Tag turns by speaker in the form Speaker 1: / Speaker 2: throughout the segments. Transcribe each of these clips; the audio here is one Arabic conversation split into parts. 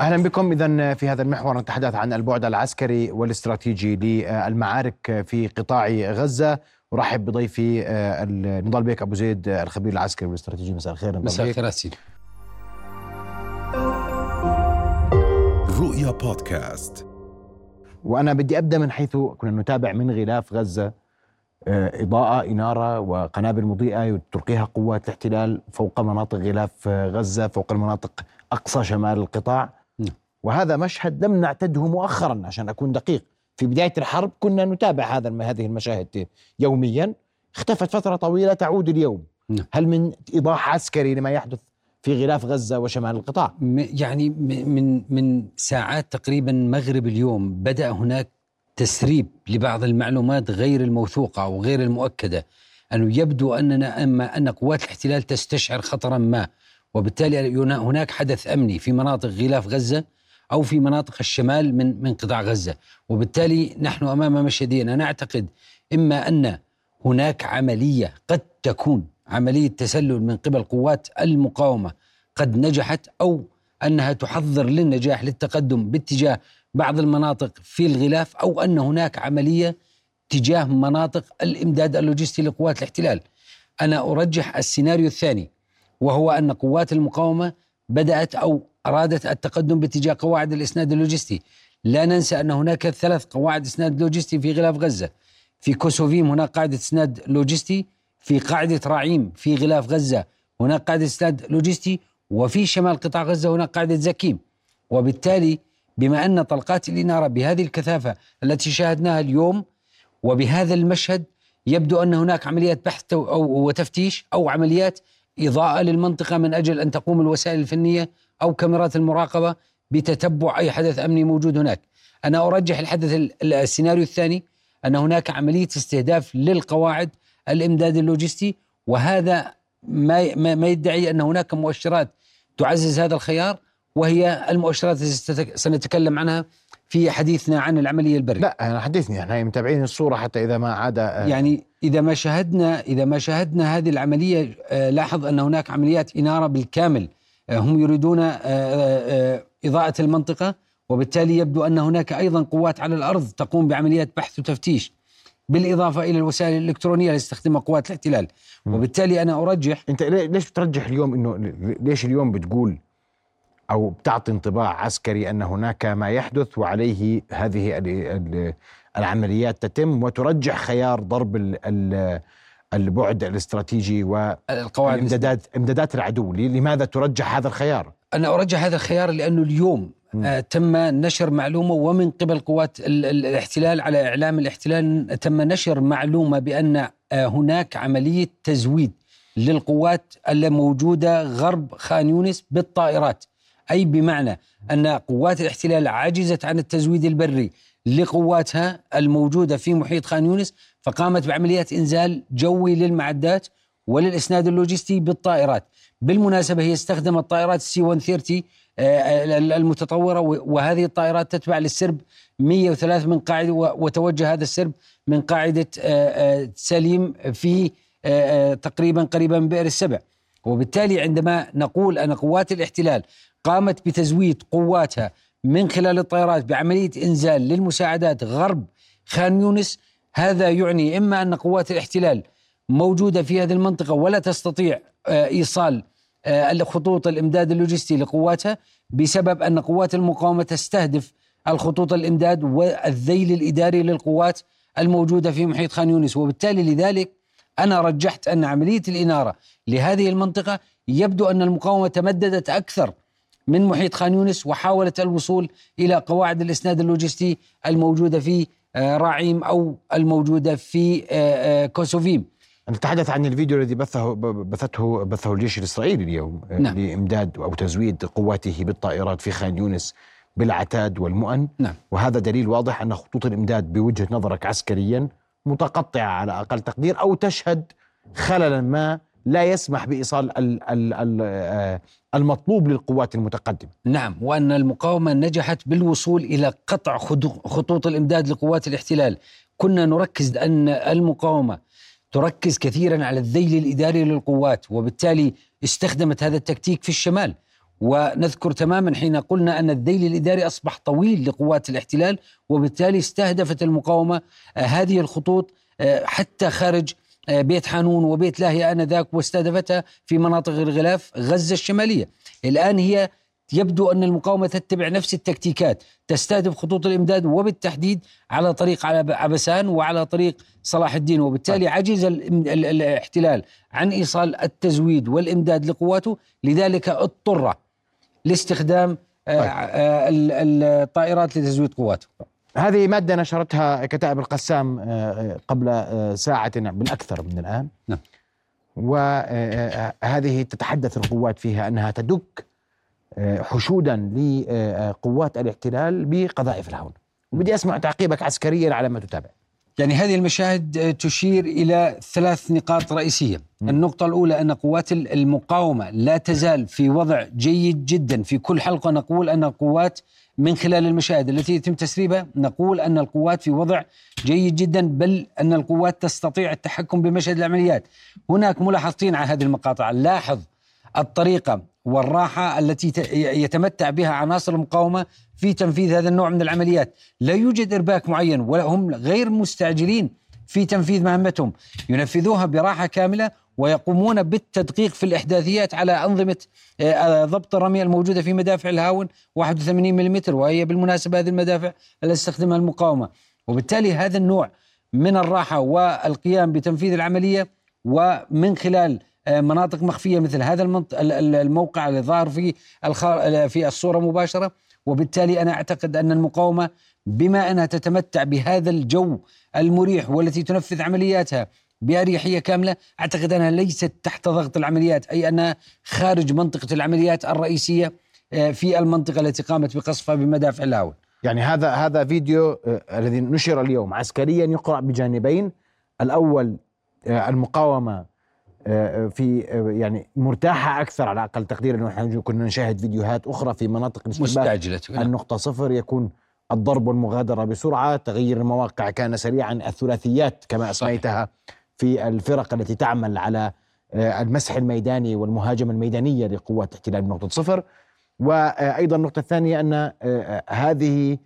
Speaker 1: أهلا بكم. اذا في هذا المحور نتحدث عن البعد العسكري والاستراتيجي للمعارك في قطاع غزة. أرحب بضيفي آه، نضال بيك أبو زيد الخبير العسكري والاستراتيجي. مساء الخير
Speaker 2: مساء الخير سيدي.
Speaker 1: رؤيا بودكاست. وأنا بدي أبدأ من حيث كنا نتابع من غلاف غزة آه، إضاءة إنارة وقنابل مضيئة تلقيها قوات الاحتلال فوق مناطق غلاف غزة فوق المناطق أقصى شمال القطاع. وهذا مشهد لم نعتده مؤخرا عشان أكون دقيق. في بداية الحرب كنا نتابع هذا هذه المشاهد يوميا. اختفت فترة طويلة تعود اليوم. نعم. هل من إيضاح عسكري لما يحدث في غلاف غزة وشمال القطاع؟
Speaker 2: يعني من من ساعات تقريبا مغرب اليوم بدأ هناك تسريب لبعض المعلومات غير الموثوقة أو غير المؤكدة. أنه يبدو أننا أما أن قوات الاحتلال تستشعر خطرا ما وبالتالي هناك حدث أمني في مناطق غلاف غزة. أو في مناطق الشمال من من قطاع غزة، وبالتالي نحن أمام مشهدين أنا أعتقد إما أن هناك عملية قد تكون عملية تسلل من قبل قوات المقاومة قد نجحت أو أنها تحضر للنجاح للتقدم باتجاه بعض المناطق في الغلاف أو أن هناك عملية تجاه مناطق الإمداد اللوجستي لقوات الاحتلال. أنا أرجح السيناريو الثاني وهو أن قوات المقاومة بدأت أو أرادت التقدم باتجاه قواعد الإسناد اللوجستي. لا ننسى أن هناك ثلاث قواعد إسناد لوجستي في غلاف غزة. في كوسوفيم هناك قاعدة إسناد لوجستي، في قاعدة راعيم في غلاف غزة هناك قاعدة إسناد لوجستي، وفي شمال قطاع غزة هناك قاعدة زكيم. وبالتالي بما أن طلقات الإنارة بهذه الكثافة التي شاهدناها اليوم وبهذا المشهد يبدو أن هناك عمليات بحث أو وتفتيش أو عمليات إضاءة للمنطقة من أجل أن تقوم الوسائل الفنية أو كاميرات المراقبة بتتبع أي حدث أمني موجود هناك. أنا أرجح الحدث السيناريو الثاني أن هناك عملية استهداف للقواعد الإمداد اللوجستي وهذا ما ما يدعي أن هناك مؤشرات تعزز هذا الخيار وهي المؤشرات التي سنتكلم عنها في حديثنا عن العملية البرية.
Speaker 1: لا أنا حدثني إحنا متابعين الصورة حتى إذا ما عاد
Speaker 2: آه، يعني إذا ما شاهدنا إذا ما شاهدنا هذه العملية آه، لاحظ أن هناك عمليات إنارة بالكامل هم يريدون إضاءة المنطقة وبالتالي يبدو أن هناك أيضا قوات على الأرض تقوم بعمليات بحث وتفتيش بالإضافة إلى الوسائل الإلكترونية اللي تستخدمها قوات الاحتلال. وبالتالي أنا أرجح
Speaker 1: أنت ليش بترجح اليوم إنه ليش اليوم بتقول أو بتعطي انطباع عسكري أن هناك ما يحدث وعليه هذه العمليات تتم وترجح خيار ضرب البعد الاستراتيجي والامدادات امدادات العدو. لماذا ترجح هذا الخيار؟
Speaker 2: أنا أرجح هذا الخيار لأنه اليوم آه تم نشر معلومة ومن قبل قوات الاحتلال على إعلام الاحتلال تم نشر معلومة بأن آه هناك عملية تزويد للقوات الموجودة غرب خان يونس بالطائرات. أي بمعنى؟ أن قوات الاحتلال عجزت عن التزويد البري لقواتها الموجودة في محيط خان يونس فقامت بعمليات إنزال جوي للمعدات وللإسناد اللوجستي بالطائرات. بالمناسبة هي استخدمت طائرات ال C 130 آه، المتطورة وهذه الطائرات تتبع للسرب 103 من قاعدة وتوجه هذا السرب من قاعدة آه، آه، سليم في تقريبا قريبا من بئر السبع. وبالتالي عندما نقول أن قوات الاحتلال قامت بتزويد قواتها من خلال الطائرات بعملية إنزال للمساعدات غرب خان يونس هذا يعني إما أن قوات الاحتلال موجودة في هذه المنطقة ولا تستطيع آه، إيصال آه، خطوط الإمداد اللوجستي لقواتها بسبب أن قوات المقاومة تستهدف الخطوط الإمداد والذيل الإداري للقوات الموجودة في محيط خان يونس. وبالتالي لذلك أنا رجحت أن عملية الإنارة لهذه المنطقة يبدو أن المقاومة تمددت أكثر من محيط خان يونس وحاولت الوصول إلى قواعد الإسناد اللوجستي الموجودة في آه، راعيم أو الموجودة في آه، آه، كوسوفيم.
Speaker 1: نتحدث عن الفيديو الذي بثه بثته بثه الجيش الإسرائيلي اليوم نعم. لإمداد أو تزويد قواته بالطائرات في خان يونس بالعتاد والمؤن
Speaker 2: نعم.
Speaker 1: وهذا دليل واضح أن خطوط الإمداد بوجهه نظرك عسكريا متقطعة على أقل تقدير أو تشهد خللا ما لا يسمح بإيصال آه، المطلوب للقوات المتقدمة.
Speaker 2: نعم وأن المقاومة نجحت بالوصول إلى قطع خطوط الإمداد لقوات الاحتلال. كنا نركز أن المقاومة تركز كثيرا على الذيل الإداري للقوات وبالتالي استخدمت هذا التكتيك في الشمال ونذكر تماما حين قلنا أن الذيل الإداري أصبح طويل لقوات الاحتلال وبالتالي استهدفت المقاومة آه، هذه الخطوط آه، حتى خارج بيت حانون وبيت لاهي آنذاك واستهدفتها في مناطق الغلاف غزة الشمالية. الآن هي يبدو أن المقاومة تتبع نفس التكتيكات، تستهدف خطوط الإمداد وبالتحديد على طريق عبسان وعلى طريق صلاح الدين وبالتالي عجز الاحتلال عن إيصال التزويد والإمداد لقواته، لذلك اضطر لاستخدام آه، طيب. آه، الطائرات لتزويد قواته
Speaker 1: هذه مادة نشرتها كتائب القسام آه، قبل ساعة بالأكثر من الآن. نعم. وهذه تتحدث القوات فيها أنها تدك حشودا لقوات الاحتلال بقذائف الهون. وبدي أسمع تعقيبك عسكريا على ما تتابع.
Speaker 2: يعني هذه المشاهد تشير إلى ثلاث نقاط رئيسية، م. النقطة الأولى أن قوات المقاومة لا تزال في وضع جيد جدا، في كل حلقة نقول أن القوات من خلال المشاهد التي يتم تسريبها نقول أن القوات في وضع جيد جدا بل أن القوات تستطيع التحكم بمشهد العمليات. هناك ملاحظتين على هذه المقاطع. لاحظ الطريقة والراحة التي يتمتع بها عناصر المقاومة في تنفيذ هذا النوع من العمليات. لا يوجد إرباك معين ولا هم غير مستعجلين في تنفيذ مهمتهم. ينفذوها براحة كاملة ويقومون بالتدقيق في الإحداثيات على أنظمة آه، ضبط الرمية الموجودة في مدافع الهاون 81 ملم وهي بالمناسبة هذه المدافع التي تستخدمها المقاومة. وبالتالي هذا النوع من الراحة والقيام بتنفيذ العملية ومن خلال آه، مناطق مخفية مثل هذا الموقع اللي ظهر في في الصورة مباشرة. وبالتالي أنا أعتقد أن المقاومة بما أنها تتمتع بهذا الجو المريح والتي تنفذ عملياتها بأريحية كاملة. أعتقد أنها ليست تحت ضغط العمليات أي أنها خارج منطقة العمليات الرئيسية آه، في المنطقة التي قامت بقصفها بمدافع الهاون.
Speaker 1: يعني هذا هذا فيديو آه، الذي نشر اليوم عسكريا يقرأ بجانبين. المقاومة آه، في آه، يعني مرتاحة أكثر على أقل تقدير. إنه إحنا كنا نشاهد فيديوهات أخرى في مناطق
Speaker 2: مستعجلة.
Speaker 1: النقطة صفر. يكون الضرب والمغادرة بسرعة. تغيير المواقع كان سريعا. الثلاثيات كما أسميتها في الفرق التي تعمل على آه، المسح الميداني والمهاجمه الميدانية لقوات احتلال نقطة صفر. وأيضا النقطة الثانية أن هذه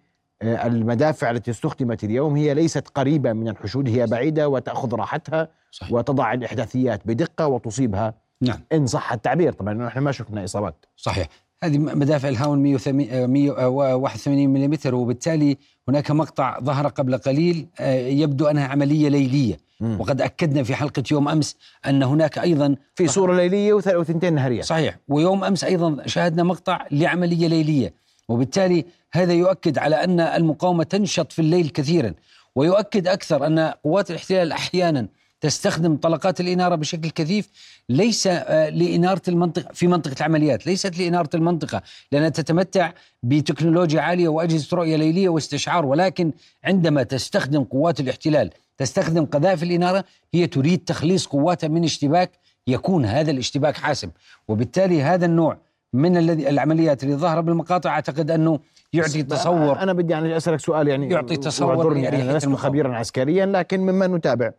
Speaker 1: المدافع التي استخدمت اليوم هي ليست قريبة من الحشود هي بعيدة وتأخذ راحتها صحيح. وتضع الإحداثيات بدقة وتصيبها نعم. إن صح التعبير. طبعا نحن ما شفنا إصابات.
Speaker 2: صحيح. هذه مدافع الهاون 181 ملم وبالتالي هناك مقطع ظهر قبل قليل آه، يبدو أنها عملية ليلية. مم. وقد أكدنا في حلقة يوم أمس أن هناك أيضا
Speaker 1: في صوره ليلية وثنتين نهارية.
Speaker 2: صحيح. ويوم أمس أيضا شاهدنا مقطع لعملية ليلية. وبالتالي هذا يؤكد على أن المقاومة تنشط في الليل كثيرا. ويؤكد أكثر أن قوات الاحتلال أحيانا تستخدم طلقات الإنارة بشكل كثيف. ليس آه، لإنارة المنطقة في منطقة العمليات ليست لإنارة المنطقة لأنها تتمتع بتكنولوجيا عالية وأجهزة رؤية ليلية واستشعار. ولكن عندما تستخدم قوات الاحتلال تستخدم قذائف الإنارة هي تريد تخليص قواتها من اشتباك يكون هذا الاشتباك حاسم. وبالتالي هذا النوع من الذي العمليات اللي ظاهره بالمقاطع أعتقد أنه يعطي تصور.
Speaker 1: أنا بدي يعني أسألك سؤال يعني
Speaker 2: يعطي تصور
Speaker 1: يعني لست خبيرا عسكريا لكن مما نتابع.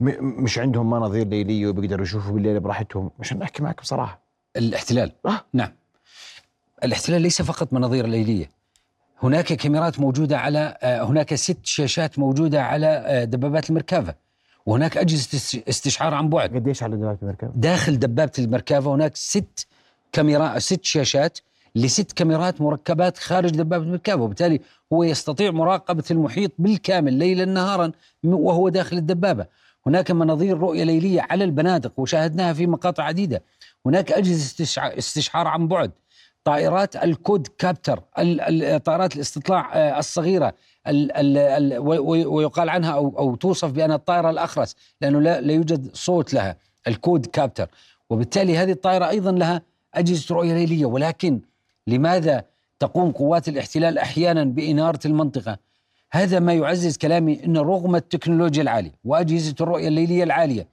Speaker 1: مش عندهم مناظير ليليه وبيقدروا يشوفوا بالليل براحتهم. مش نحكي معك بصراحة.
Speaker 2: الاحتلال. آه. نعم. الاحتلال ليس فقط مناظير ليلية. هناك كاميرات موجودة على آه، هناك ست شاشات موجودة على آه، دبابات المركافة. وهناك أجهزة استشعار عن بعد.
Speaker 1: قديش على دبابه المركافة؟
Speaker 2: داخل دبابة المركافة هناك ست كاميرا ست شاشات لست كاميرات مركبات خارج دبابة المركبه وبالتالي هو يستطيع مراقبة المحيط بالكامل ليلا نهارا وهو داخل الدبابة. هناك مناظير رؤية ليلية على البنادق وشاهدناها في مقاطع عديدة. هناك أجهزة استشعار عن بعد. طائرات الكود كابتر طائرات الاستطلاع آه، الصغيرة ويقال عنها أو, أو توصف بأنها الطائرة الأخرس لأنه لا, يوجد صوت لها الكود كابتر. وبالتالي هذه الطائرة أيضا لها أجهزة رؤية ليلية ولكن لماذا تقوم قوات الاحتلال أحيانا بإنارة المنطقة؟ هذا ما يعزز كلامي أن رغم التكنولوجيا العالية وأجهزة الرؤية الليلية العالية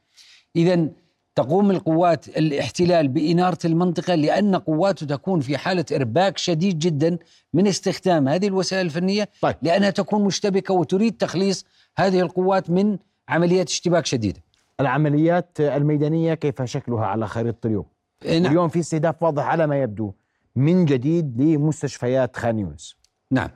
Speaker 2: إذا تقوم القوات الاحتلال بإنارة المنطقة لأن قواته تكون في حالة إرباك شديد جدا من استخدام هذه الوسائل الفنية طيب. لأنها تكون مشتبكة وتريد تخليص هذه القوات من عمليات اشتباك شديدة
Speaker 1: العمليات الميدانية كيف شكلها على خريطة اليوم؟ نعم. اليوم في استهداف واضح على ما يبدو من جديد لمستشفيات خان يونس
Speaker 2: نعم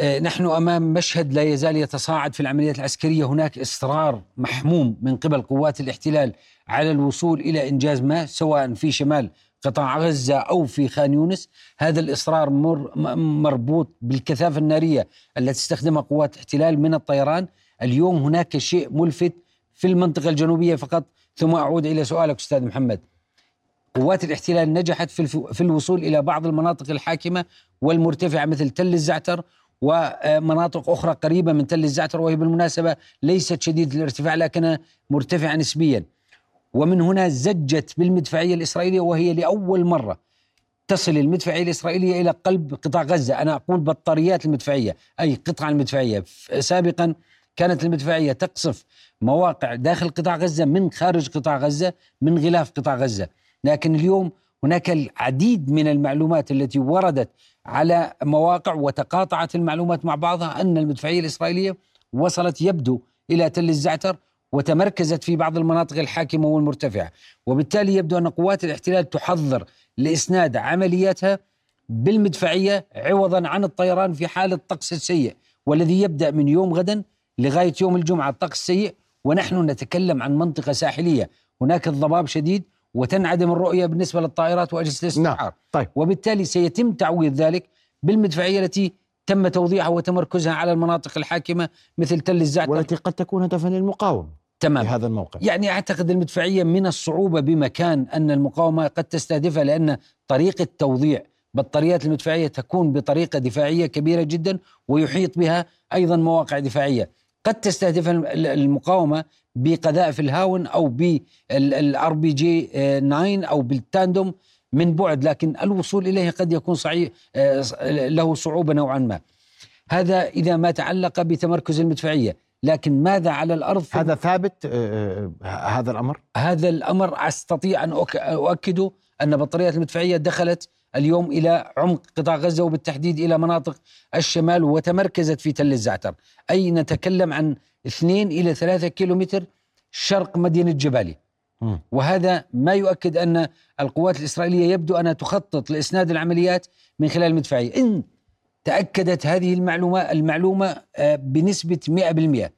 Speaker 2: نحن أمام مشهد لا يزال يتصاعد في العمليات العسكرية. هناك إصرار محموم من قبل قوات الاحتلال على الوصول إلى إنجاز ما سواء في شمال قطاع غزة أو في خان يونس. هذا الإصرار مر مربوط بالكثافة النارية التي استخدمها قوات الاحتلال من الطيران. اليوم هناك شيء ملفت في المنطقة الجنوبية فقط ثم أعود إلى سؤالك أستاذ محمد. قوات الاحتلال نجحت في, في الوصول إلى بعض المناطق الحاكمة والمرتفعة مثل تل الزعتر ومناطق أخرى قريبة من تل الزعتر وهي بالمناسبة ليست شديده الارتفاع لكنها مرتفعه نسبيا. ومن هنا زجت بالمدفعية الإسرائيلية وهي لأول مرة تصل المدفعية الإسرائيلية إلى قلب قطاع غزة، أنا أقول بطاريات المدفعية أي قطع المدفعية، سابقا كانت المدفعية تقصف مواقع داخل قطاع غزة من خارج قطاع غزة من غلاف قطاع غزة، لكن اليوم هناك العديد من المعلومات التي وردت على مواقع وتقاطعت المعلومات مع بعضها أن المدفعية الإسرائيلية وصلت يبدو إلى تل الزعتر وتمركزت في بعض المناطق الحاكمة والمرتفعة، وبالتالي يبدو أن قوات الاحتلال تحضر لإسناد عملياتها بالمدفعية عوضا عن الطيران في حال الطقس السيء، والذي يبدأ من يوم غدا لغاية يوم الجمعة. الطقس سيء ونحن نتكلم عن منطقة ساحلية، هناك الضباب شديد وتنعدم الرؤية بالنسبة للطائرات وأجهزة الاستشعار نعم.
Speaker 1: طيب.
Speaker 2: وبالتالي سيتم تعويض ذلك بالمدفعية التي تم توضيحها وتمركزها على المناطق الحاكمة مثل تل الزعتر
Speaker 1: والتي قد تكون هدفا للمقاومة
Speaker 2: تمام
Speaker 1: في هذا الموقع
Speaker 2: يعني أعتقد المدفعية من الصعوبة بمكان أن المقاومة قد تستهدفها لأن طريقه توضيع بطاريات المدفعية تكون بطريقة دفاعية كبيرة جدا ويحيط بها أيضا مواقع دفاعية قد تستهدف المقاومة بقذائف الهاون أو بال RPG 9 أو بال tandem من بعد لكن الوصول إليه قد يكون صعيب آه، له صعوبة نوعا ما. هذا إذا ما تعلق بتمركز المدفعية، لكن ماذا على الأرض؟
Speaker 1: هذا ثابت آه، آه، هذا الأمر؟
Speaker 2: هذا الأمر أستطيع أن أؤكده أن بطاريات المدفعية دخلت اليوم إلى عمق قطاع غزة وبالتحديد إلى مناطق الشمال وتمركزت في تل الزعتر، أي نتكلم عن اثنين إلى ثلاثة كيلومتر شرق مدينة جبالي. وهذا ما يؤكد أن القوات الإسرائيلية يبدو أنها تخطط لإسناد العمليات من خلال المدفعيه، إن تأكدت هذه المعلومة المعلومة آه، بنسبة 100%.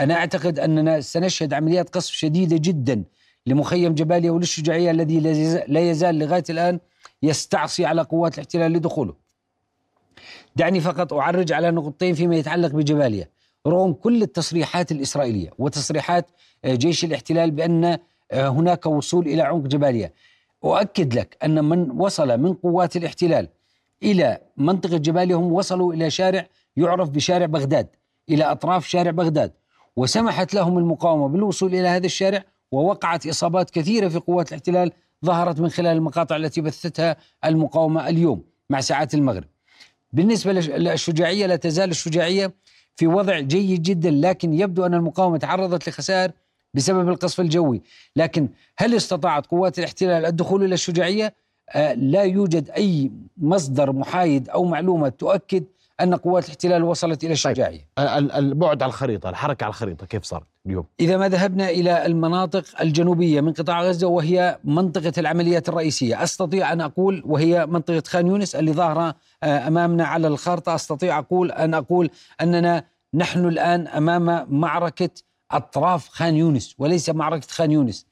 Speaker 2: أنا أعتقد أننا سنشهد عمليات قصف شديدة جدا لمخيم جباليا وللشجاعية الذي لا يزال لغاية الآن يستعصي على قوات الاحتلال لدخوله دعني فقط أعرج على نقطتين فيما يتعلق بجباليا رغم كل التصريحات الإسرائيلية وتصريحات آه، جيش الاحتلال بأن آه، هناك وصول إلى عمق جباليا أؤكد لك أن من وصل من قوات الاحتلال إلى منطقة جباليا هم وصلوا إلى شارع يعرف بشارع بغداد إلى أطراف شارع بغداد. وسمحت لهم المقاومة بالوصول إلى هذا الشارع ووقعت إصابات كثيرة في قوات الاحتلال ظهرت من خلال المقاطع التي بثتها المقاومة اليوم مع ساعات المغرب. بالنسبة للشجاعية لا تزال الشجاعية في وضع جيد جدا لكن يبدو أن المقاومة تعرضت لخسائر بسبب القصف الجوي لكن هل استطاعت قوات الاحتلال الدخول إلى الشجاعية؟ آه لا يوجد أي مصدر محايد أو معلومة تؤكد أن قوات الاحتلال وصلت إلى طيب، الشجاعية
Speaker 1: طيب. البعد على الخريطة الحركة على الخريطة كيف صارت اليوم؟
Speaker 2: إذا ما ذهبنا إلى المناطق الجنوبية من قطاع غزة وهي منطقة العمليات الرئيسية أستطيع أن أقول وهي منطقة خان يونس اللي ظاهرة آه، أمامنا على الخارطة أستطيع أقول أن أقول أننا نحن الآن أمام معركة أطراف خان يونس وليس معركة خان يونس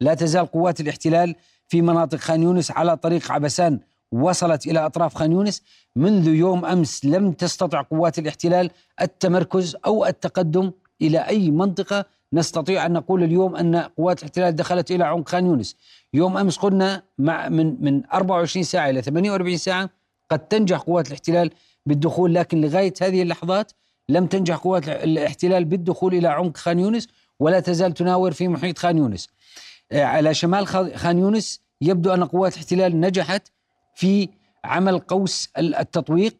Speaker 2: لا تزال قوات الاحتلال في مناطق خان يونس على طريق عبسان وصلت إلى أطراف خان يونس. منذ يوم أمس لم تستطع قوات الاحتلال التمركز أو التقدم إلى أي منطقة. نستطيع أن نقول اليوم أن قوات الاحتلال دخلت إلى عمق خان يونس. يوم أمس قلنا مع من من 24 ساعة إلى 48 ساعة قد تنجح قوات الاحتلال بالدخول لكن لغاية هذه اللحظات لم تنجح قوات الاحتلال بالدخول إلى عمق خان يونس ولا تزال تناور في محيط خان يونس. آه، على شمال خان يونس يبدو أن قوات الاحتلال نجحت في عمل قوس التطويق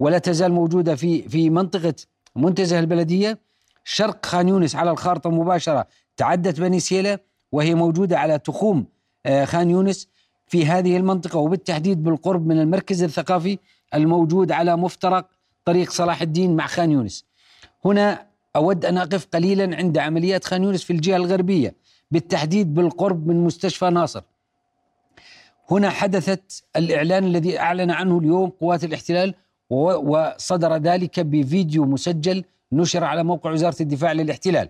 Speaker 2: ولا تزال موجودة في في منطقة منتزه البلدية شرق خان يونس على الخارطة مباشرة تعدت بني سيلة وهي موجودة على تخوم آه، خان يونس في هذه المنطقة وبالتحديد بالقرب من المركز الثقافي الموجود على مفترق طريق صلاح الدين مع خان يونس. هنا أود أن أقف قليلا عند عمليات خان يونس في الجهة الغربية بالتحديد بالقرب من مستشفى ناصر. هنا حدثت الإعلان الذي أعلن عنه اليوم قوات الاحتلال وصدر ذلك بفيديو مسجل نشر على موقع وزارة الدفاع للاحتلال.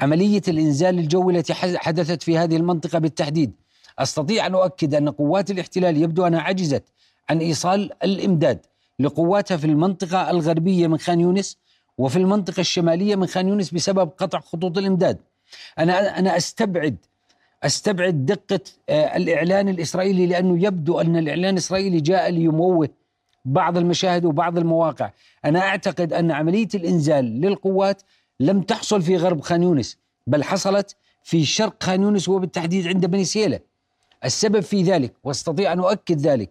Speaker 2: عملية الإنزال الجوي التي حدثت في هذه المنطقة بالتحديد. أستطيع أن أؤكد أن قوات الاحتلال يبدو أنها عجزت عن إيصال الإمداد لقواتها في المنطقة الغربية من خان يونس وفي المنطقة الشمالية من خان يونس بسبب قطع خطوط الإمداد. أنا أنا أستبعد أستبعد دقة آه، الإعلان الإسرائيلي لأنه يبدو أن الإعلان الإسرائيلي جاء ليموه بعض المشاهد وبعض المواقع. أنا أعتقد أن عملية الإنزال للقوات لم تحصل في غرب خان يونس بل حصلت في شرق خان يونس وبالتحديد عند بني سيلة. السبب في ذلك وأستطيع أن أؤكد ذلك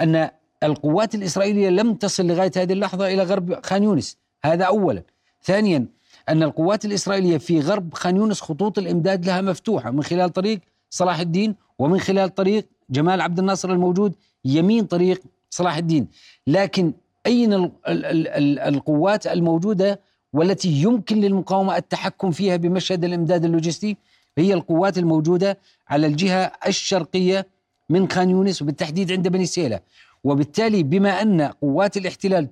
Speaker 2: أن القوات الإسرائيلية لم تصل لغاية هذه اللحظة إلى غرب خان يونس. هذا اولا. ثانيا أن القوات الإسرائيلية في غرب خان يونس خطوط الإمداد لها مفتوحة من خلال طريق صلاح الدين ومن خلال طريق جمال عبد الناصر الموجود يمين طريق صلاح الدين. لكن أين ال ال ال القوات الموجودة والتي يمكن للمقاومة التحكم فيها بمشهد الإمداد اللوجستي؟ هي القوات الموجودة على الجهة الشرقية من خان يونس وبالتحديد عند بني سيلة. وبالتالي بما أن قوات الاحتلال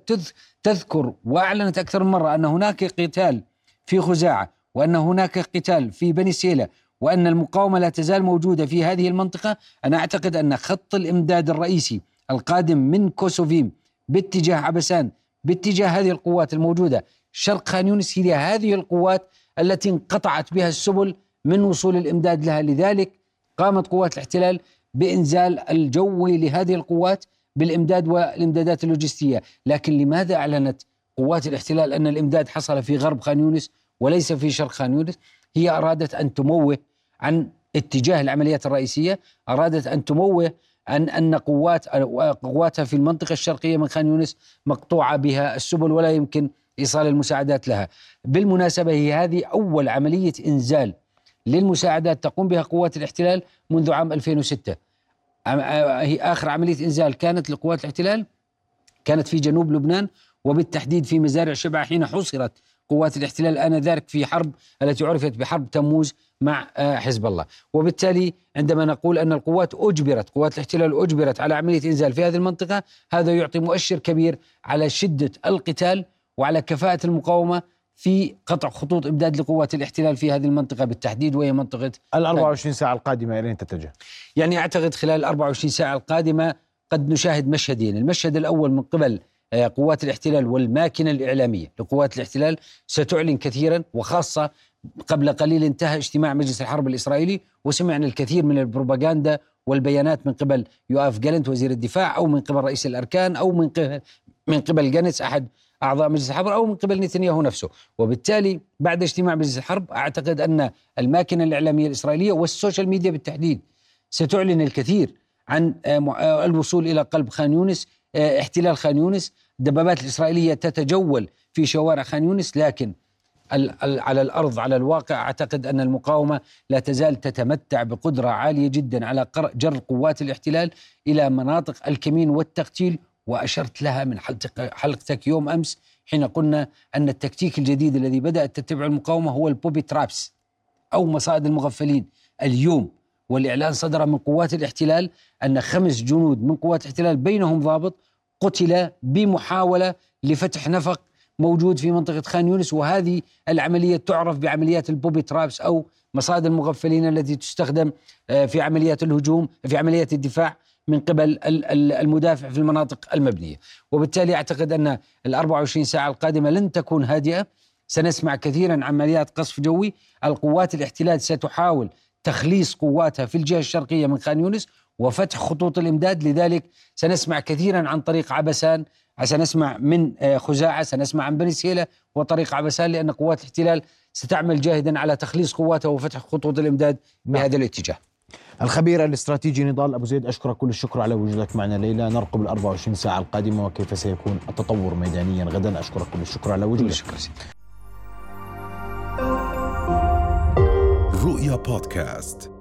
Speaker 2: تذكر وأعلنت أكثر من مرة أن هناك قتال في خزاعة وأن هناك قتال في بني سيلة وأن المقاومة لا تزال موجودة في هذه المنطقة. أنا أعتقد أن خط الإمداد الرئيسي القادم من كوسوفيم باتجاه عبسان باتجاه هذه القوات الموجودة شرق خان يونس هي هذه القوات التي انقطعت بها السبل من وصول الإمداد لها. لذلك قامت قوات الاحتلال بإنزال الجوي لهذه القوات بالإمداد والإمدادات اللوجستية. لكن لماذا أعلنت قوات الاحتلال أن الإمداد حصل في غرب خان يونس وليس في شرق خان يونس هي أرادت أن تموه عن اتجاه العمليات الرئيسية أرادت أن تموه عن أن قوات قواتها في المنطقة الشرقية من خان يونس مقطوعة بها السبل ولا يمكن إيصال المساعدات لها. بالمناسبة هي هذه أول عملية إنزال للمساعدات تقوم بها قوات الاحتلال منذ عام 2006 هي آخر عملية إنزال كانت لقوات الاحتلال كانت في جنوب لبنان وبالتحديد في مزارع شبع حين حصرت قوات الاحتلال آنذاك في حرب التي عرفت بحرب تموز مع آه، حزب الله وبالتالي عندما نقول أن القوات أجبرت قوات الاحتلال أجبرت على عملية إنزال في هذه المنطقة هذا يعطي مؤشر كبير على شدة القتال وعلى كفاءة المقاومة في قطع خطوط امداد لقوات الاحتلال في هذه المنطقة بالتحديد وهي منطقة
Speaker 1: ال 24 ساعة القادمة إلى أين تتجه؟
Speaker 2: يعني أعتقد خلال ال 24 ساعة القادمة قد نشاهد مشهدين، المشهد الأول من قبل قوات الاحتلال والماكنة الإعلامية. لقوات الاحتلال ستعلن كثيرا وخاصة قبل قليل انتهى اجتماع مجلس الحرب الإسرائيلي وسمعنا الكثير من البروباغندا والبيانات من قبل يوآف جالنت وزير الدفاع أو من قبل رئيس الأركان أو من قبل من قبل جانتس أحد أعضاء مجلس الحرب أو من قبل نتنياهو نفسه. وبالتالي بعد اجتماع مجلس الحرب أعتقد أن الماكنة الإعلامية الإسرائيلية وال social media بالتحديد ستعلن الكثير عن آه، آه، الوصول إلى قلب خان يونس آه، احتلال خان يونس الدبابات الإسرائيلية تتجول في شوارع خان يونس لكن على الأرض على الواقع أعتقد أن المقاومة لا تزال تتمتع بقدرة عالية جدا على جر قوات الاحتلال إلى مناطق الكمين والتقتيل وأشرت لها من حلقتك يوم أمس حين قلنا أن التكتيك الجديد الذي بدأت تتبع المقاومة هو ال booby traps أو مصائد المغفلين. اليوم والإعلان صدر من قوات الاحتلال أن خمس جنود من قوات الاحتلال بينهم ضابط قتل بمحاولة لفتح نفق موجود في منطقة خان يونس وهذه العملية تعرف بعمليات ال booby traps أو مصائد المغفلين التي تستخدم آه، في عمليات الهجوم في عمليات الدفاع من قبل المدافع في المناطق المبنية. وبالتالي أعتقد أن ال 24 ساعة القادمة لن تكون هادئة. سنسمع كثيرا عن عمليات قصف جوي. القوات الاحتلال ستحاول تخليص قواتها في الجهة الشرقية من خان يونس وفتح خطوط الإمداد. لذلك سنسمع كثيرا عن طريق عبسان سنسمع من آه، خزاعة سنسمع عن بني سهيلة وطريق عبسان لأن قوات الاحتلال ستعمل جاهدا على تخليص قواتها وفتح خطوط الإمداد نعم. بهذا الاتجاه.
Speaker 1: الخبير الاستراتيجي نضال أبو زيد أشكرك كل الشكر على وجودك معنا ليلى. نرقب ال 24 ساعة القادمة وكيف سيكون التطور ميدانيا غدا. أشكرك كل الشكر على وجودك.
Speaker 2: شكرا
Speaker 3: رؤيا بودكاست.